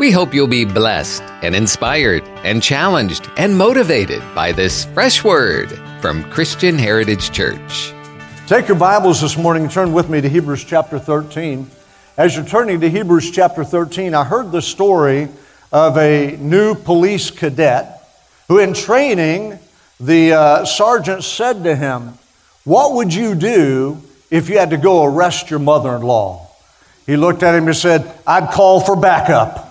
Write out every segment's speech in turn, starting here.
We hope you'll be blessed and inspired and challenged and motivated by this fresh word from Christian Heritage Church. Take your Bibles this morning and turn with me to Hebrews chapter 13. As you're turning to Hebrews chapter 13, I heard the story of a new police cadet who, in training, the uh, sergeant said to him, What would you do if you had to go arrest your mother in law? He looked at him and said, I'd call for backup.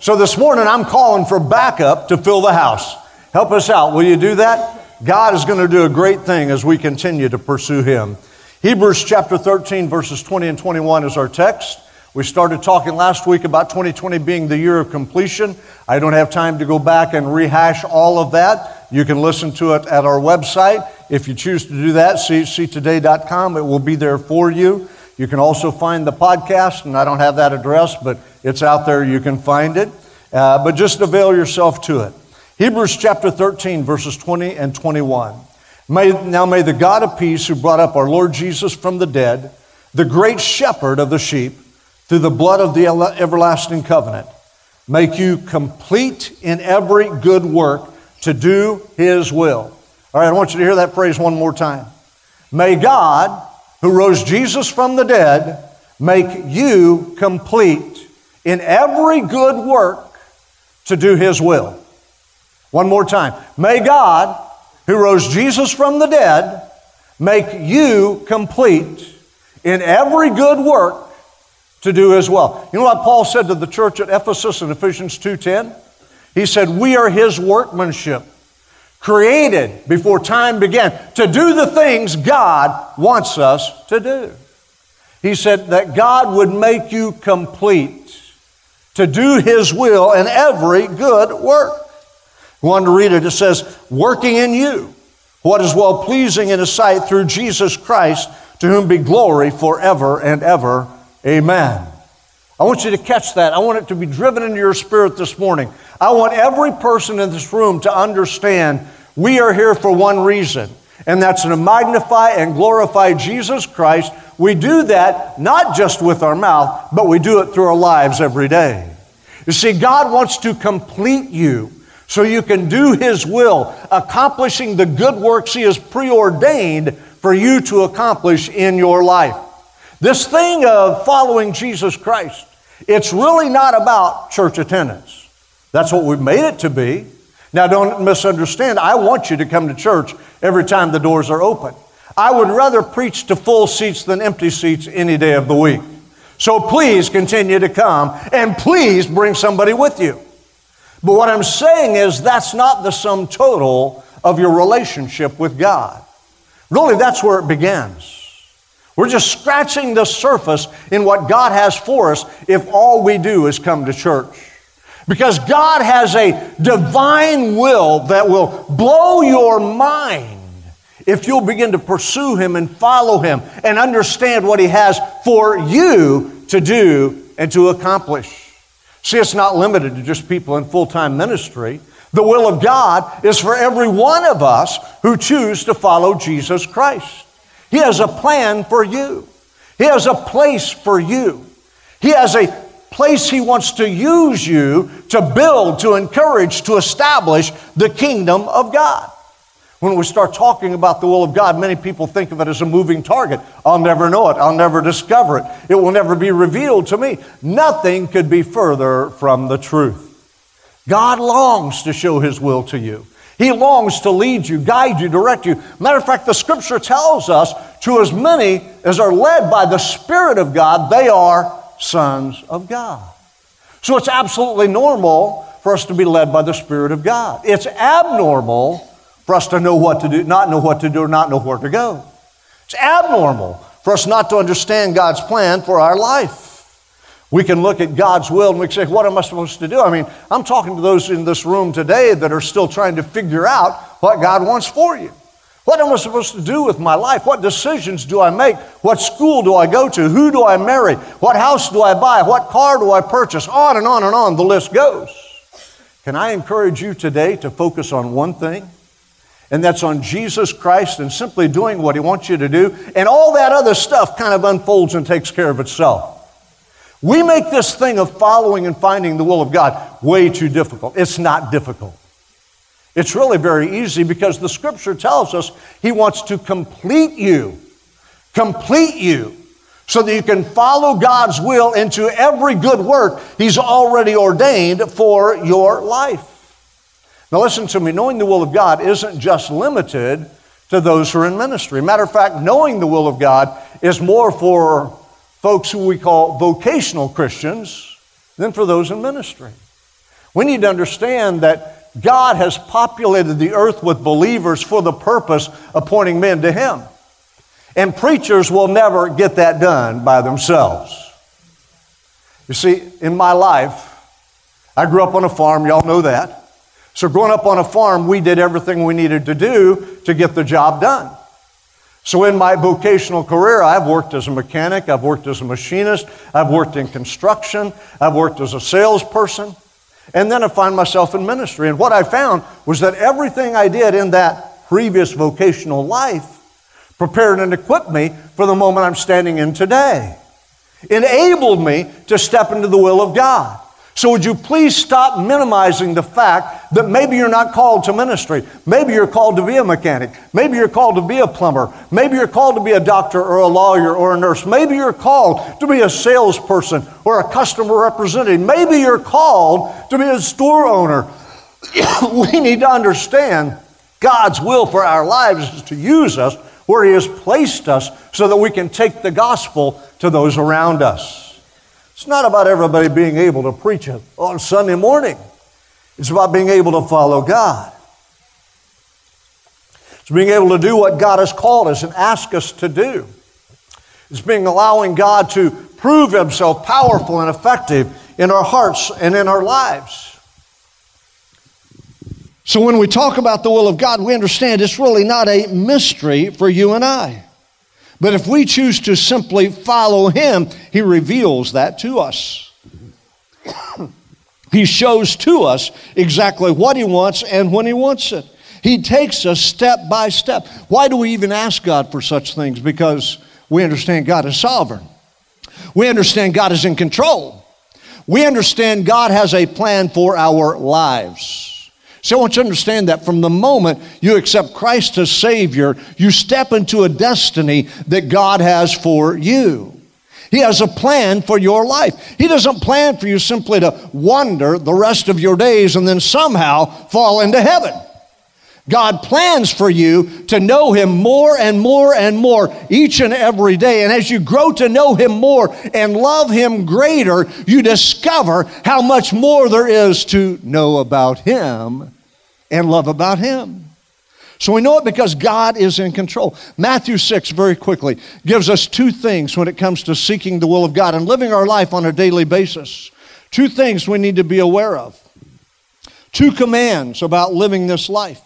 So this morning I'm calling for backup to fill the house. Help us out. Will you do that? God is going to do a great thing as we continue to pursue Him. Hebrews chapter 13, verses 20 and 21 is our text. We started talking last week about 2020 being the year of completion. I don't have time to go back and rehash all of that. You can listen to it at our website. If you choose to do that, chctoday.com, it will be there for you. You can also find the podcast, and I don't have that address, but it's out there. You can find it. Uh, but just avail yourself to it. Hebrews chapter 13, verses 20 and 21. May, now may the God of peace, who brought up our Lord Jesus from the dead, the great shepherd of the sheep, through the blood of the everlasting covenant, make you complete in every good work to do his will. All right, I want you to hear that phrase one more time. May God, who rose Jesus from the dead, make you complete in every good work to do his will. One more time. May God, who rose Jesus from the dead, make you complete in every good work to do as well. You know what Paul said to the church at Ephesus in Ephesians 2:10? He said, "We are his workmanship, created before time began to do the things God wants us to do." He said that God would make you complete to do his will in every good work. I want to read it. It says, "Working in you what is well pleasing in his sight through Jesus Christ, to whom be glory forever and ever." Amen. I want you to catch that. I want it to be driven into your spirit this morning. I want every person in this room to understand we are here for one reason, and that's to magnify and glorify Jesus Christ. We do that not just with our mouth, but we do it through our lives every day. You see, God wants to complete you so you can do His will, accomplishing the good works He has preordained for you to accomplish in your life. This thing of following Jesus Christ, it's really not about church attendance. That's what we've made it to be. Now, don't misunderstand. I want you to come to church every time the doors are open. I would rather preach to full seats than empty seats any day of the week. So please continue to come and please bring somebody with you. But what I'm saying is that's not the sum total of your relationship with God. Really, that's where it begins. We're just scratching the surface in what God has for us if all we do is come to church. Because God has a divine will that will blow your mind if you'll begin to pursue Him and follow Him and understand what He has for you to do and to accomplish. See, it's not limited to just people in full time ministry. The will of God is for every one of us who choose to follow Jesus Christ. He has a plan for you. He has a place for you. He has a place He wants to use you to build, to encourage, to establish the kingdom of God. When we start talking about the will of God, many people think of it as a moving target. I'll never know it. I'll never discover it. It will never be revealed to me. Nothing could be further from the truth. God longs to show His will to you. He longs to lead you, guide you, direct you. Matter of fact, the scripture tells us to as many as are led by the Spirit of God, they are sons of God. So it's absolutely normal for us to be led by the Spirit of God. It's abnormal for us to know what to do, not know what to do, or not know where to go. It's abnormal for us not to understand God's plan for our life. We can look at God's will and we can say, What am I supposed to do? I mean, I'm talking to those in this room today that are still trying to figure out what God wants for you. What am I supposed to do with my life? What decisions do I make? What school do I go to? Who do I marry? What house do I buy? What car do I purchase? On and on and on the list goes. Can I encourage you today to focus on one thing? And that's on Jesus Christ and simply doing what He wants you to do. And all that other stuff kind of unfolds and takes care of itself. We make this thing of following and finding the will of God way too difficult. It's not difficult. It's really very easy because the scripture tells us He wants to complete you, complete you, so that you can follow God's will into every good work He's already ordained for your life. Now, listen to me knowing the will of God isn't just limited to those who are in ministry. Matter of fact, knowing the will of God is more for folks who we call vocational Christians than for those in ministry. We need to understand that God has populated the earth with believers for the purpose of pointing men to Him. And preachers will never get that done by themselves. You see, in my life, I grew up on a farm, y'all know that. So, growing up on a farm, we did everything we needed to do to get the job done. So, in my vocational career, I've worked as a mechanic, I've worked as a machinist, I've worked in construction, I've worked as a salesperson, and then I find myself in ministry. And what I found was that everything I did in that previous vocational life prepared and equipped me for the moment I'm standing in today, enabled me to step into the will of God. So, would you please stop minimizing the fact that maybe you're not called to ministry? Maybe you're called to be a mechanic. Maybe you're called to be a plumber. Maybe you're called to be a doctor or a lawyer or a nurse. Maybe you're called to be a salesperson or a customer representative. Maybe you're called to be a store owner. we need to understand God's will for our lives is to use us where He has placed us so that we can take the gospel to those around us. It's not about everybody being able to preach on Sunday morning. It's about being able to follow God. It's being able to do what God has called us and asked us to do. It's being allowing God to prove Himself powerful and effective in our hearts and in our lives. So when we talk about the will of God, we understand it's really not a mystery for you and I. But if we choose to simply follow Him, He reveals that to us. he shows to us exactly what He wants and when He wants it. He takes us step by step. Why do we even ask God for such things? Because we understand God is sovereign. We understand God is in control. We understand God has a plan for our lives. So I want you to understand that from the moment you accept Christ as Savior, you step into a destiny that God has for you. He has a plan for your life. He doesn't plan for you simply to wander the rest of your days and then somehow fall into heaven. God plans for you to know Him more and more and more each and every day. And as you grow to know Him more and love Him greater, you discover how much more there is to know about Him and love about Him. So we know it because God is in control. Matthew 6, very quickly, gives us two things when it comes to seeking the will of God and living our life on a daily basis. Two things we need to be aware of. Two commands about living this life.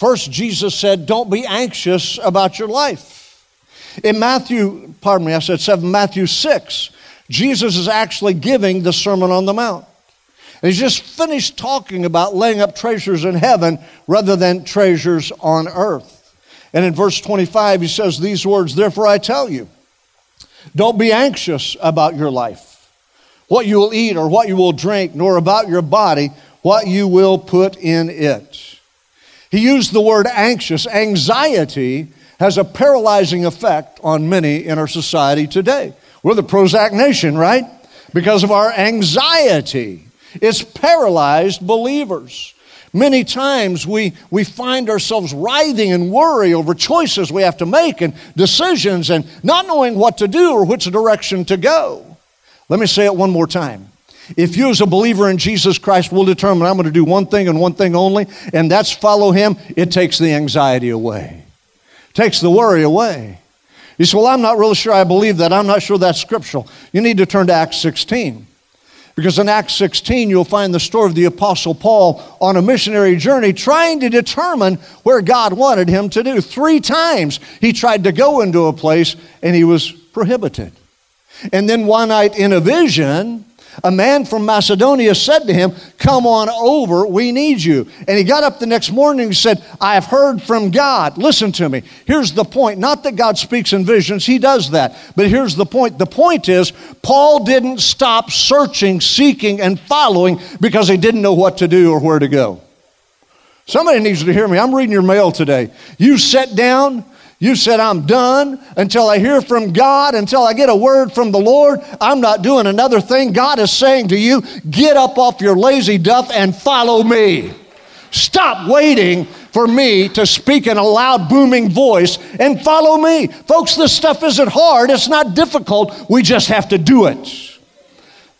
First, Jesus said, Don't be anxious about your life. In Matthew, pardon me, I said 7, Matthew 6, Jesus is actually giving the Sermon on the Mount. And he's just finished talking about laying up treasures in heaven rather than treasures on earth. And in verse 25, he says these words Therefore I tell you, don't be anxious about your life, what you will eat or what you will drink, nor about your body, what you will put in it. He used the word anxious. Anxiety has a paralyzing effect on many in our society today. We're the Prozac nation, right? Because of our anxiety. It's paralyzed believers. Many times we, we find ourselves writhing in worry over choices we have to make and decisions and not knowing what to do or which direction to go. Let me say it one more time. If you, as a believer in Jesus Christ, will determine I'm going to do one thing and one thing only, and that's follow Him, it takes the anxiety away, takes the worry away. You say, Well, I'm not really sure I believe that. I'm not sure that's scriptural. You need to turn to Acts 16. Because in Acts 16, you'll find the story of the Apostle Paul on a missionary journey trying to determine where God wanted him to do. Three times he tried to go into a place and he was prohibited. And then one night in a vision, a man from Macedonia said to him, Come on over, we need you. And he got up the next morning and said, I have heard from God. Listen to me. Here's the point. Not that God speaks in visions, he does that. But here's the point. The point is, Paul didn't stop searching, seeking, and following because he didn't know what to do or where to go. Somebody needs to hear me. I'm reading your mail today. You sat down, you said, I'm done until I hear from God, until I get a word from the Lord. I'm not doing another thing. God is saying to you, get up off your lazy duff and follow me. Stop waiting for me to speak in a loud, booming voice and follow me. Folks, this stuff isn't hard, it's not difficult. We just have to do it.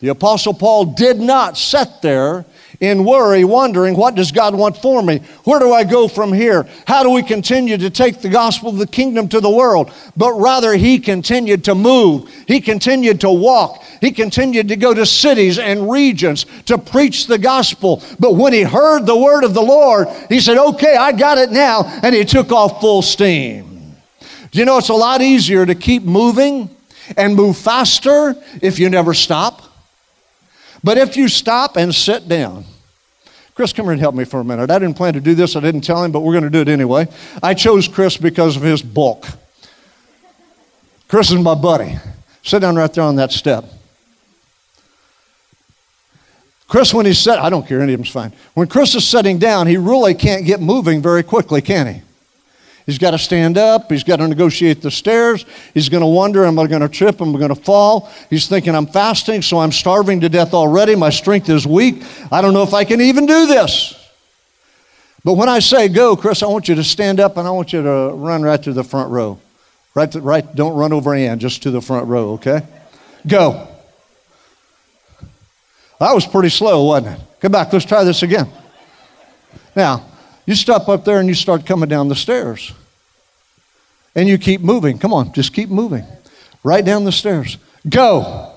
The Apostle Paul did not sit there in worry, wondering, what does God want for me? Where do I go from here? How do we continue to take the gospel of the kingdom to the world? But rather, he continued to move, he continued to walk, he continued to go to cities and regions to preach the gospel. But when he heard the word of the Lord, he said, Okay, I got it now, and he took off full steam. Do you know it's a lot easier to keep moving and move faster if you never stop? But if you stop and sit down, Chris, come here and help me for a minute. I didn't plan to do this, I didn't tell him, but we're going to do it anyway. I chose Chris because of his bulk. Chris is my buddy. Sit down right there on that step. Chris, when he's set, I don't care, any of them's fine. When Chris is sitting down, he really can't get moving very quickly, can he? He's got to stand up. He's got to negotiate the stairs. He's going to wonder, am I going to trip? Am I going to fall? He's thinking, I'm fasting, so I'm starving to death already. My strength is weak. I don't know if I can even do this. But when I say go, Chris, I want you to stand up and I want you to run right to the front row. Right, to, right, don't run over Ann, just to the front row, okay? Go. That was pretty slow, wasn't it? Come back, let's try this again. Now, you stop up there and you start coming down the stairs and you keep moving. Come on, just keep moving. Right down the stairs. Go.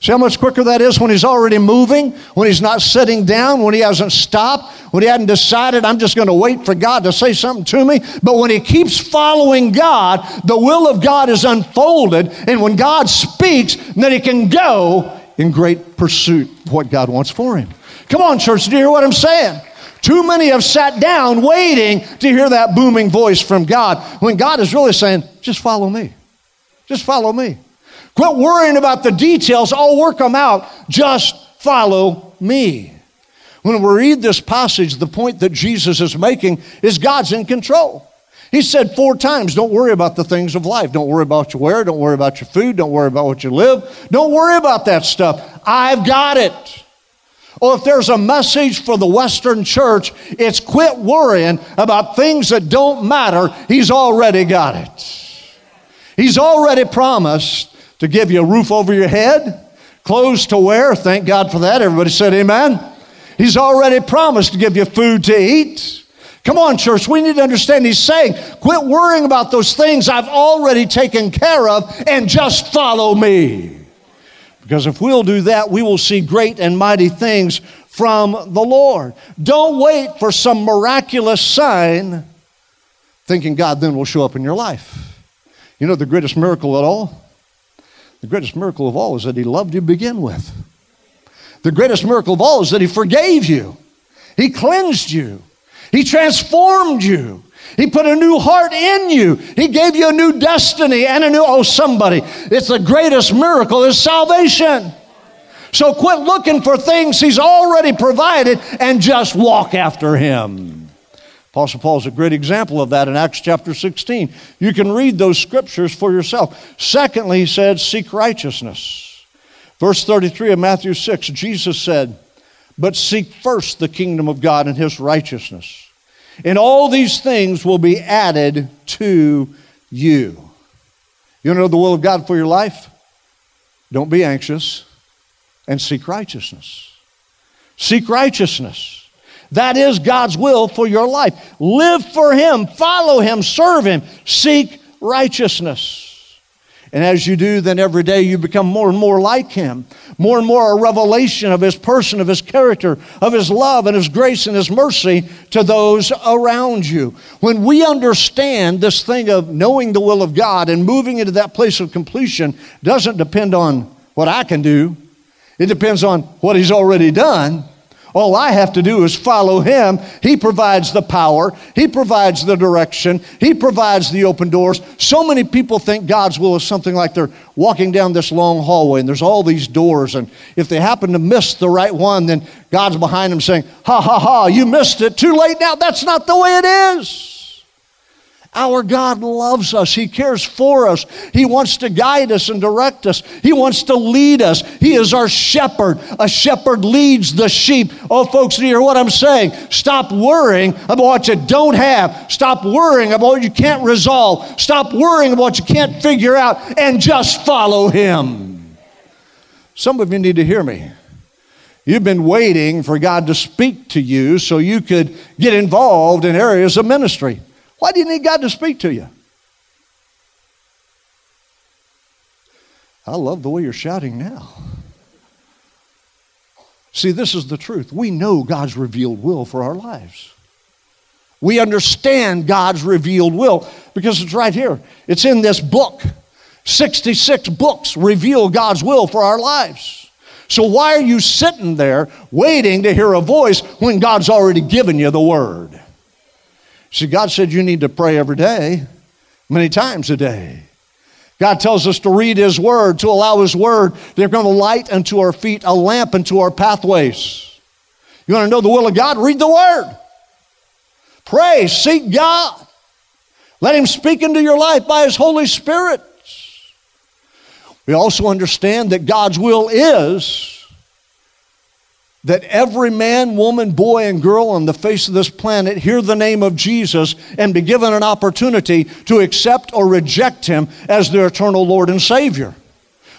See how much quicker that is when he's already moving, when he's not sitting down, when he hasn't stopped, when he hadn't decided, I'm just going to wait for God to say something to me. But when he keeps following God, the will of God is unfolded. And when God speaks, then he can go in great pursuit of what God wants for him. Come on, church, do you hear what I'm saying? Too many have sat down waiting to hear that booming voice from God when God is really saying, just follow me. Just follow me. Quit worrying about the details. I'll work them out. Just follow me. When we read this passage, the point that Jesus is making is God's in control. He said four times, don't worry about the things of life. Don't worry about your wear. Don't worry about your food. Don't worry about what you live. Don't worry about that stuff. I've got it. Or if there's a message for the Western church, it's quit worrying about things that don't matter. He's already got it. He's already promised to give you a roof over your head, clothes to wear. Thank God for that. Everybody said amen. He's already promised to give you food to eat. Come on, church, we need to understand he's saying, quit worrying about those things I've already taken care of and just follow me. Because if we'll do that, we will see great and mighty things from the Lord. Don't wait for some miraculous sign thinking God then will show up in your life. You know the greatest miracle at all? The greatest miracle of all is that He loved you to begin with. The greatest miracle of all is that He forgave you, He cleansed you, He transformed you. He put a new heart in you. He gave you a new destiny and a new, oh, somebody. It's the greatest miracle is salvation. So quit looking for things He's already provided and just walk after Him. Apostle Paul is a great example of that in Acts chapter 16. You can read those scriptures for yourself. Secondly, he said, seek righteousness. Verse 33 of Matthew 6, Jesus said, But seek first the kingdom of God and his righteousness and all these things will be added to you. You know the will of God for your life? Don't be anxious and seek righteousness. Seek righteousness. That is God's will for your life. Live for Him, follow Him, serve Him, seek righteousness. And as you do, then every day you become more and more like Him. More and more a revelation of His person, of His character, of His love and His grace and His mercy to those around you. When we understand this thing of knowing the will of God and moving into that place of completion doesn't depend on what I can do, It depends on what He's already done. All I have to do is follow him. He provides the power, he provides the direction, he provides the open doors. So many people think God's will is something like they're walking down this long hallway and there's all these doors. And if they happen to miss the right one, then God's behind them saying, Ha ha ha, you missed it. Too late now. That's not the way it is. Our God loves us. He cares for us. He wants to guide us and direct us. He wants to lead us. He is our shepherd. A shepherd leads the sheep. Oh, folks, do you hear what I'm saying? Stop worrying about what you don't have. Stop worrying about what you can't resolve. Stop worrying about what you can't figure out and just follow Him. Some of you need to hear me. You've been waiting for God to speak to you so you could get involved in areas of ministry. Why do you need God to speak to you? I love the way you're shouting now. See, this is the truth. We know God's revealed will for our lives. We understand God's revealed will because it's right here. It's in this book. 66 books reveal God's will for our lives. So, why are you sitting there waiting to hear a voice when God's already given you the word? See, God said you need to pray every day, many times a day. God tells us to read His Word, to allow His Word to become a light unto our feet, a lamp unto our pathways. You want to know the will of God? Read the Word. Pray, seek God. Let Him speak into your life by His Holy Spirit. We also understand that God's will is that every man, woman, boy, and girl on the face of this planet hear the name of Jesus and be given an opportunity to accept or reject him as their eternal Lord and Savior.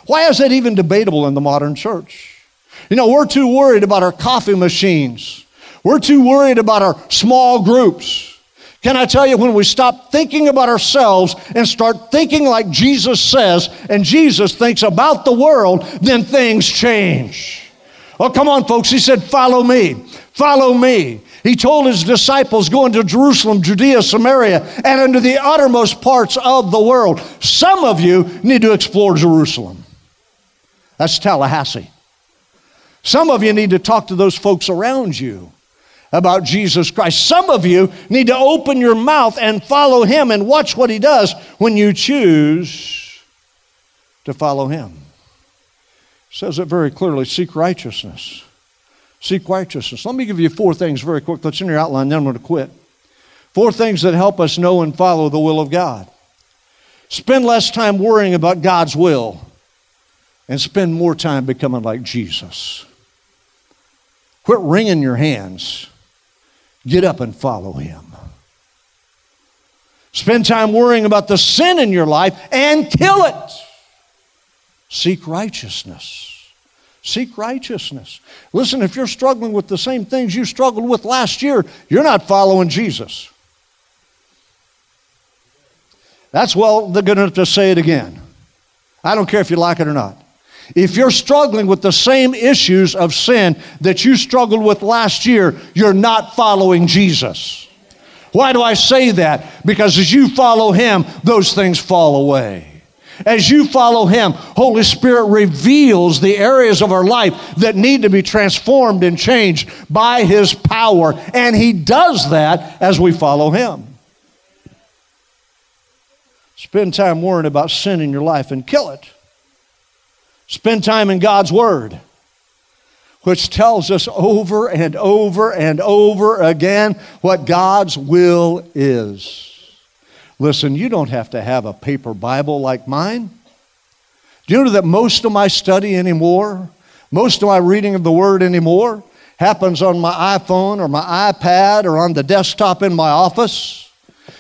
Why is that even debatable in the modern church? You know, we're too worried about our coffee machines. We're too worried about our small groups. Can I tell you, when we stop thinking about ourselves and start thinking like Jesus says, and Jesus thinks about the world, then things change. Oh, come on, folks. He said, Follow me. Follow me. He told his disciples, Go into Jerusalem, Judea, Samaria, and into the uttermost parts of the world. Some of you need to explore Jerusalem. That's Tallahassee. Some of you need to talk to those folks around you about Jesus Christ. Some of you need to open your mouth and follow him and watch what he does when you choose to follow him says it very clearly seek righteousness. Seek righteousness. Let me give you four things very quick. That's in your outline, then I'm going to quit. Four things that help us know and follow the will of God. Spend less time worrying about God's will and spend more time becoming like Jesus. Quit wringing your hands. Get up and follow Him. Spend time worrying about the sin in your life and kill it. Seek righteousness. Seek righteousness. Listen, if you're struggling with the same things you struggled with last year, you're not following Jesus. That's well, they're going to have to say it again. I don't care if you like it or not. If you're struggling with the same issues of sin that you struggled with last year, you're not following Jesus. Why do I say that? Because as you follow Him, those things fall away. As you follow Him, Holy Spirit reveals the areas of our life that need to be transformed and changed by His power. And He does that as we follow Him. Spend time worrying about sin in your life and kill it. Spend time in God's Word, which tells us over and over and over again what God's will is. Listen, you don't have to have a paper Bible like mine. Do you know that most of my study anymore, most of my reading of the Word anymore, happens on my iPhone or my iPad or on the desktop in my office?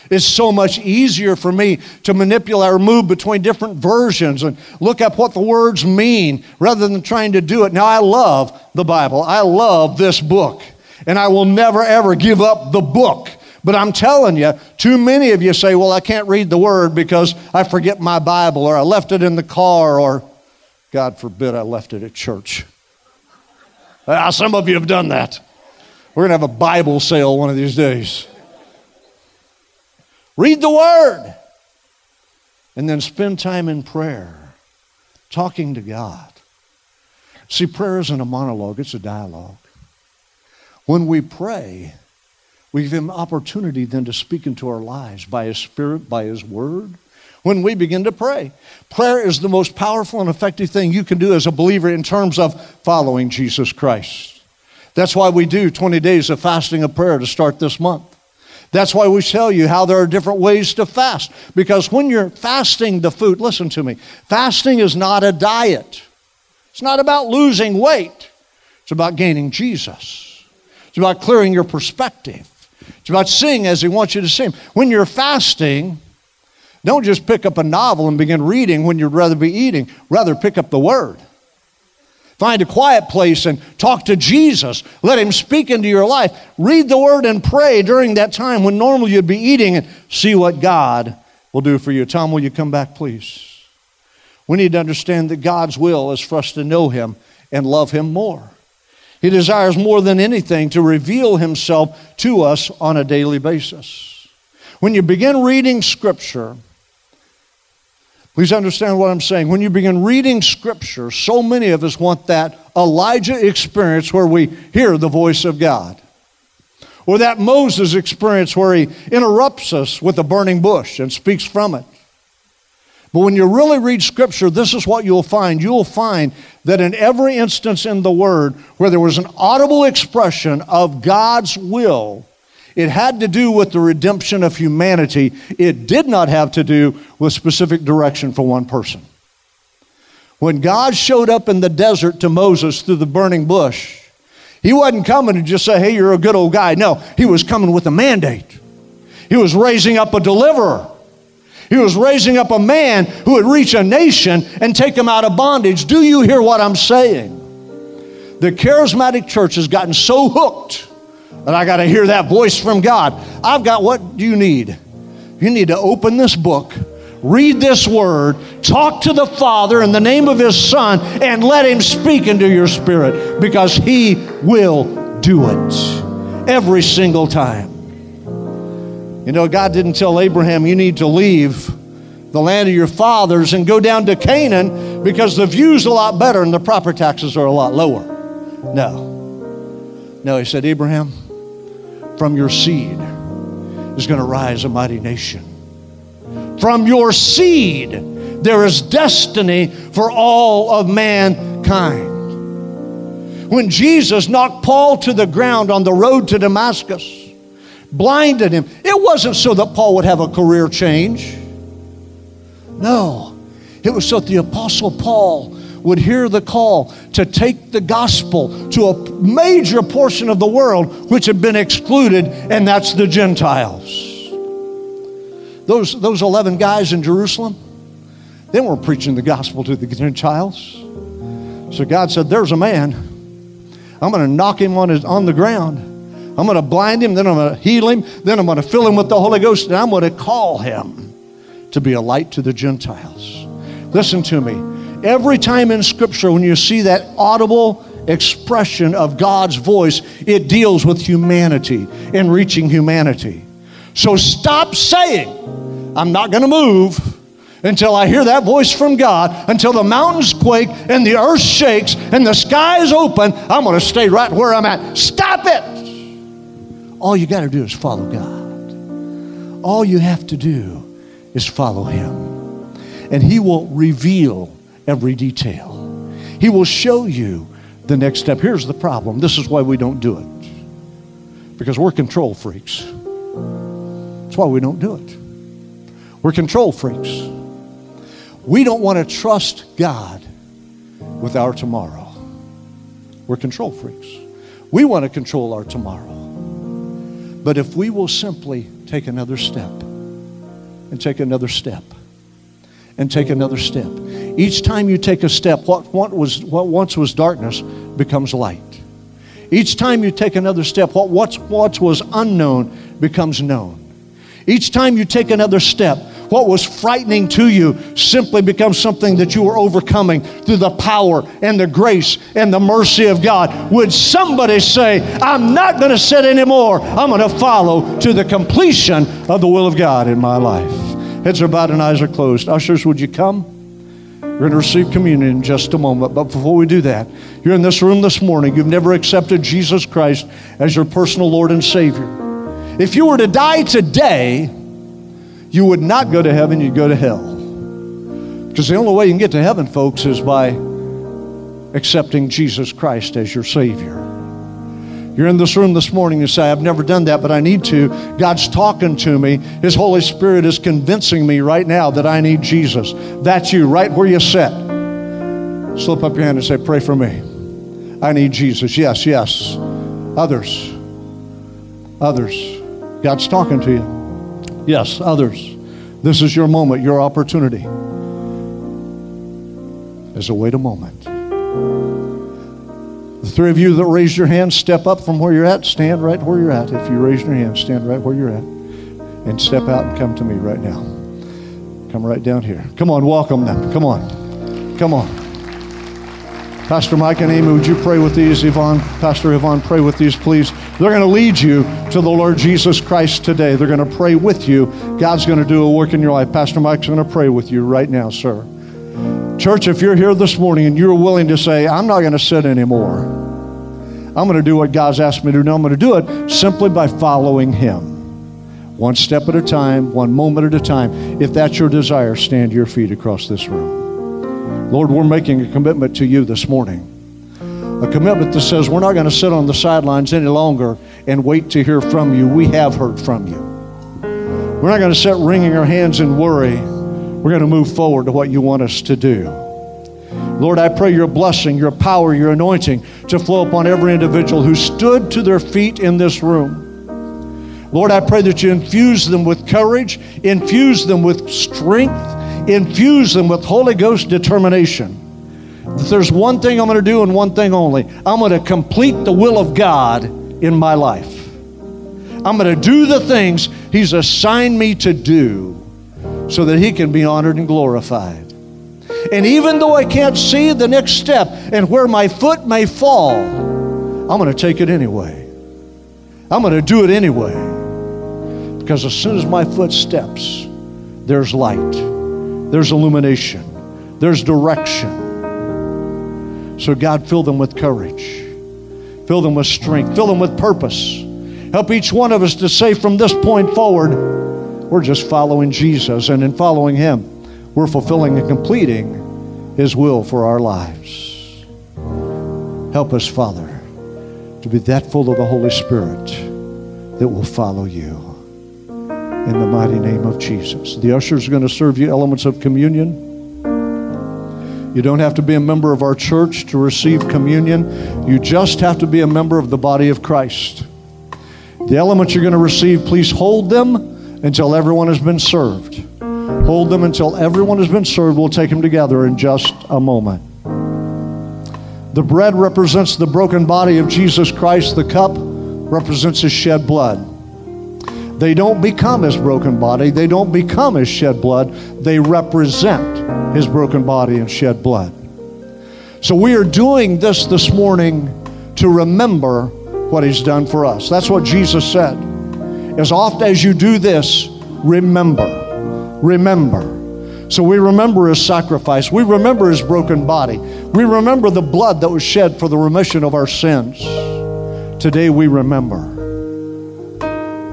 It's so much easier for me to manipulate or move between different versions and look up what the words mean rather than trying to do it. Now, I love the Bible. I love this book. And I will never, ever give up the book but I'm telling you, too many of you say, Well, I can't read the word because I forget my Bible, or I left it in the car, or God forbid I left it at church. Uh, some of you have done that. We're going to have a Bible sale one of these days. Read the word and then spend time in prayer, talking to God. See, prayer isn't a monologue, it's a dialogue. When we pray, we give him opportunity then to speak into our lives by his spirit, by his word. When we begin to pray, prayer is the most powerful and effective thing you can do as a believer in terms of following Jesus Christ. That's why we do 20 days of fasting of prayer to start this month. That's why we tell you how there are different ways to fast. Because when you're fasting the food, listen to me, fasting is not a diet. It's not about losing weight, it's about gaining Jesus. It's about clearing your perspective. It's about seeing as He wants you to see Him. When you're fasting, don't just pick up a novel and begin reading when you'd rather be eating, rather, pick up the Word. Find a quiet place and talk to Jesus. Let Him speak into your life. Read the Word and pray during that time when normally you'd be eating and see what God will do for you. Tom, will you come back, please? We need to understand that God's will is for us to know Him and love Him more. He desires more than anything to reveal Himself to us on a daily basis. When you begin reading Scripture, please understand what I'm saying. When you begin reading Scripture, so many of us want that Elijah experience where we hear the voice of God. Or that Moses experience where he interrupts us with a burning bush and speaks from it. But when you really read Scripture, this is what you'll find. You'll find that in every instance in the Word where there was an audible expression of God's will, it had to do with the redemption of humanity. It did not have to do with specific direction for one person. When God showed up in the desert to Moses through the burning bush, he wasn't coming to just say, hey, you're a good old guy. No, he was coming with a mandate. He was raising up a deliverer. He was raising up a man who would reach a nation and take them out of bondage. Do you hear what I'm saying? The charismatic church has gotten so hooked that I got to hear that voice from God. I've got what you need. You need to open this book, read this word, talk to the Father in the name of His Son, and let Him speak into your spirit because He will do it every single time. You know, God didn't tell Abraham, you need to leave the land of your fathers and go down to Canaan because the view's a lot better and the property taxes are a lot lower. No. No, he said, Abraham, from your seed is going to rise a mighty nation. From your seed, there is destiny for all of mankind. When Jesus knocked Paul to the ground on the road to Damascus, blinded him. It wasn't so that Paul would have a career change. No, it was so that the Apostle Paul would hear the call to take the gospel to a major portion of the world which had been excluded, and that's the Gentiles. Those, those 11 guys in Jerusalem, they weren't preaching the gospel to the Gentiles. So God said, There's a man. I'm going to knock him on, his, on the ground I'm going to blind him, then I'm going to heal him, then I'm going to fill him with the Holy Ghost, and I'm going to call him to be a light to the Gentiles. Listen to me. Every time in Scripture, when you see that audible expression of God's voice, it deals with humanity and reaching humanity. So stop saying, I'm not going to move until I hear that voice from God, until the mountains quake and the earth shakes and the skies open. I'm going to stay right where I'm at. Stop it. All you got to do is follow God. All you have to do is follow Him. And He will reveal every detail. He will show you the next step. Here's the problem this is why we don't do it. Because we're control freaks. That's why we don't do it. We're control freaks. We don't want to trust God with our tomorrow. We're control freaks. We want to control our tomorrow. But if we will simply take another step and take another step and take another step, each time you take a step, what, what, was, what once was darkness becomes light. Each time you take another step, what once, was unknown becomes known. Each time you take another step, what was frightening to you simply becomes something that you are overcoming through the power and the grace and the mercy of God. Would somebody say, I'm not going to sit anymore, I'm going to follow to the completion of the will of God in my life? Heads are bowed and eyes are closed. Ushers, would you come? We're going to receive communion in just a moment. But before we do that, you're in this room this morning. You've never accepted Jesus Christ as your personal Lord and Savior. If you were to die today, you would not go to heaven, you'd go to hell. Because the only way you can get to heaven, folks, is by accepting Jesus Christ as your Savior. You're in this room this morning and say, I've never done that, but I need to. God's talking to me. His Holy Spirit is convincing me right now that I need Jesus. That's you, right where you sit. Slip up your hand and say, Pray for me. I need Jesus. Yes, yes. Others. Others. God's talking to you. Yes, others. This is your moment, your opportunity. There's a wait a moment. The three of you that raised your hand, step up from where you're at, stand right where you're at. If you raised your hand, stand right where you're at. And step out and come to me right now. Come right down here. Come on, welcome them. Come on. Come on. Pastor Mike and Amy, would you pray with these? Yvonne, Pastor Yvonne, pray with these, please. They're going to lead you to the Lord Jesus Christ today. They're going to pray with you. God's going to do a work in your life. Pastor Mike's going to pray with you right now, sir. Church, if you're here this morning and you're willing to say, I'm not going to sit anymore, I'm going to do what God's asked me to do, I'm going to do it simply by following Him. One step at a time, one moment at a time. If that's your desire, stand to your feet across this room. Lord, we're making a commitment to you this morning. A commitment that says we're not going to sit on the sidelines any longer and wait to hear from you. We have heard from you. We're not going to sit wringing our hands in worry we're going to move forward to what you want us to do. Lord, I pray your blessing, your power, your anointing to flow upon every individual who stood to their feet in this room. Lord, I pray that you infuse them with courage, infuse them with strength, infuse them with Holy Ghost determination. If there's one thing I'm going to do and one thing only, I'm going to complete the will of God in my life. I'm going to do the things He's assigned me to do so that He can be honored and glorified. And even though I can't see the next step and where my foot may fall, I'm going to take it anyway. I'm going to do it anyway. Because as soon as my foot steps, there's light, there's illumination, there's direction. So, God, fill them with courage, fill them with strength, fill them with purpose. Help each one of us to say from this point forward, we're just following Jesus, and in following Him, we're fulfilling and completing His will for our lives. Help us, Father, to be that full of the Holy Spirit that will follow you. In the mighty name of Jesus. The ushers are going to serve you elements of communion. You don't have to be a member of our church to receive communion. You just have to be a member of the body of Christ. The elements you're going to receive, please hold them until everyone has been served. Hold them until everyone has been served. We'll take them together in just a moment. The bread represents the broken body of Jesus Christ, the cup represents his shed blood. They don't become his broken body, they don't become his shed blood, they represent his broken body and shed blood. So we are doing this this morning to remember what he's done for us. That's what Jesus said. As oft as you do this, remember. Remember. So we remember his sacrifice. We remember his broken body. We remember the blood that was shed for the remission of our sins. Today we remember.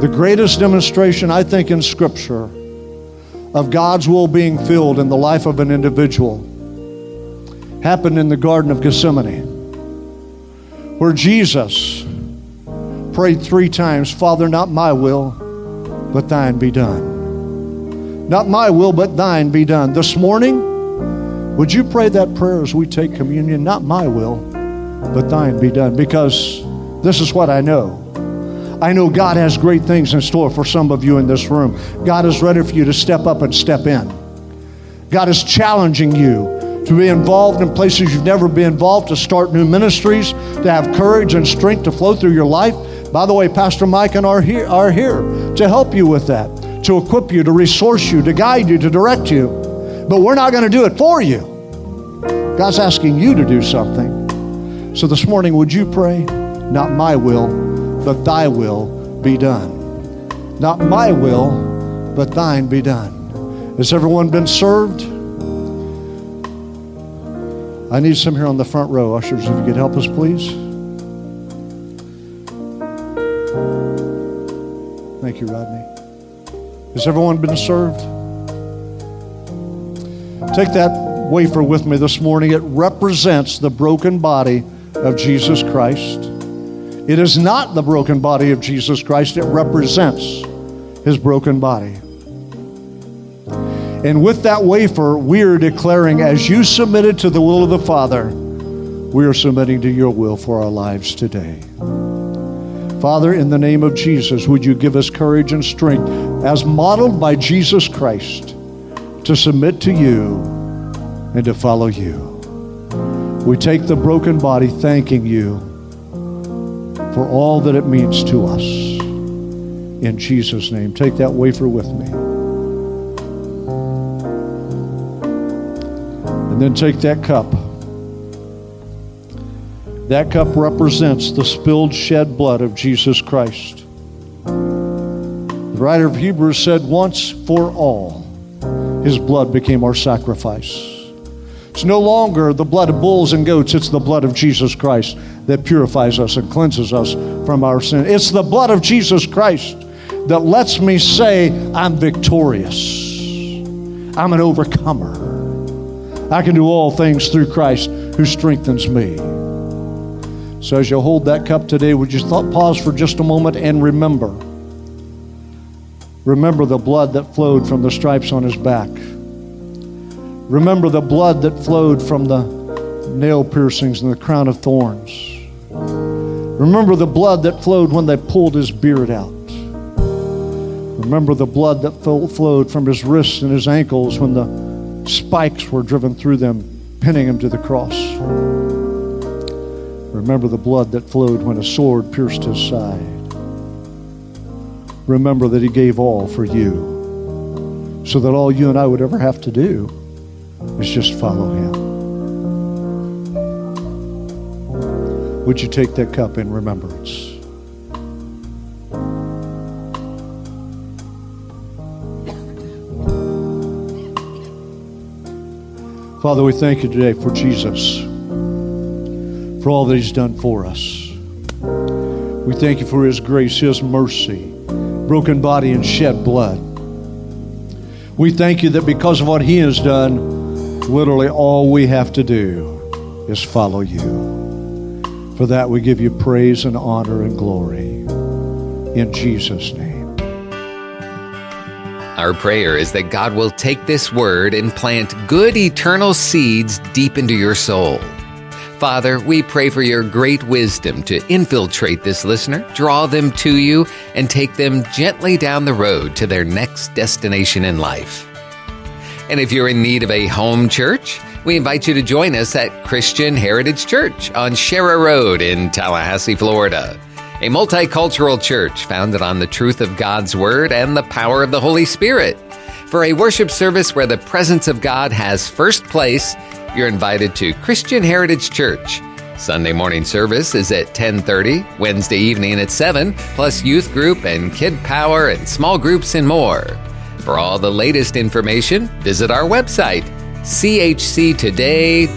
The greatest demonstration, I think, in Scripture of God's will being filled in the life of an individual happened in the Garden of Gethsemane, where Jesus prayed three times Father, not my will, but thine be done. Not my will, but thine be done. This morning, would you pray that prayer as we take communion? Not my will, but thine be done. Because this is what I know. I know God has great things in store for some of you in this room. God is ready for you to step up and step in. God is challenging you to be involved in places you've never been involved, to start new ministries, to have courage and strength to flow through your life. By the way, Pastor Mike and are here, are here to help you with that, to equip you, to resource you, to guide you, to direct you. But we're not going to do it for you. God's asking you to do something. So this morning, would you pray? Not my will, but thy will be done. Not my will, but thine be done. Has everyone been served? I need some here on the front row. Ushers, if you could help us, please. Thank you, Rodney. Has everyone been served? Take that wafer with me this morning. It represents the broken body of Jesus Christ. It is not the broken body of Jesus Christ, it represents his broken body. And with that wafer, we are declaring, as you submitted to the will of the Father, we are submitting to your will for our lives today. Father, in the name of Jesus, would you give us courage and strength, as modeled by Jesus Christ, to submit to you and to follow you? We take the broken body, thanking you for all that it means to us. In Jesus' name, take that wafer with me. And then take that cup. That cup represents the spilled, shed blood of Jesus Christ. The writer of Hebrews said, Once for all, his blood became our sacrifice. It's no longer the blood of bulls and goats, it's the blood of Jesus Christ that purifies us and cleanses us from our sin. It's the blood of Jesus Christ that lets me say, I'm victorious, I'm an overcomer. I can do all things through Christ who strengthens me. So as you hold that cup today, would you pause for just a moment and remember? Remember the blood that flowed from the stripes on his back. Remember the blood that flowed from the nail piercings and the crown of thorns. Remember the blood that flowed when they pulled his beard out. Remember the blood that flowed from his wrists and his ankles when the spikes were driven through them, pinning him to the cross. Remember the blood that flowed when a sword pierced his side. Remember that he gave all for you, so that all you and I would ever have to do is just follow him. Would you take that cup in remembrance? Father, we thank you today for Jesus, for all that he's done for us. We thank you for his grace, his mercy, broken body, and shed blood. We thank you that because of what he has done, literally all we have to do is follow you. For that, we give you praise and honor and glory. In Jesus' name. Our prayer is that God will take this word and plant good eternal seeds deep into your soul. Father, we pray for your great wisdom to infiltrate this listener, draw them to you, and take them gently down the road to their next destination in life. And if you're in need of a home church, we invite you to join us at Christian Heritage Church on Sharer Road in Tallahassee, Florida a multicultural church founded on the truth of God's Word and the power of the Holy Spirit. For a worship service where the presence of God has first place, you're invited to Christian Heritage Church. Sunday morning service is at 10:30, Wednesday evening at 7, plus youth group and kid power and small groups and more. For all the latest information, visit our website chctoday.com.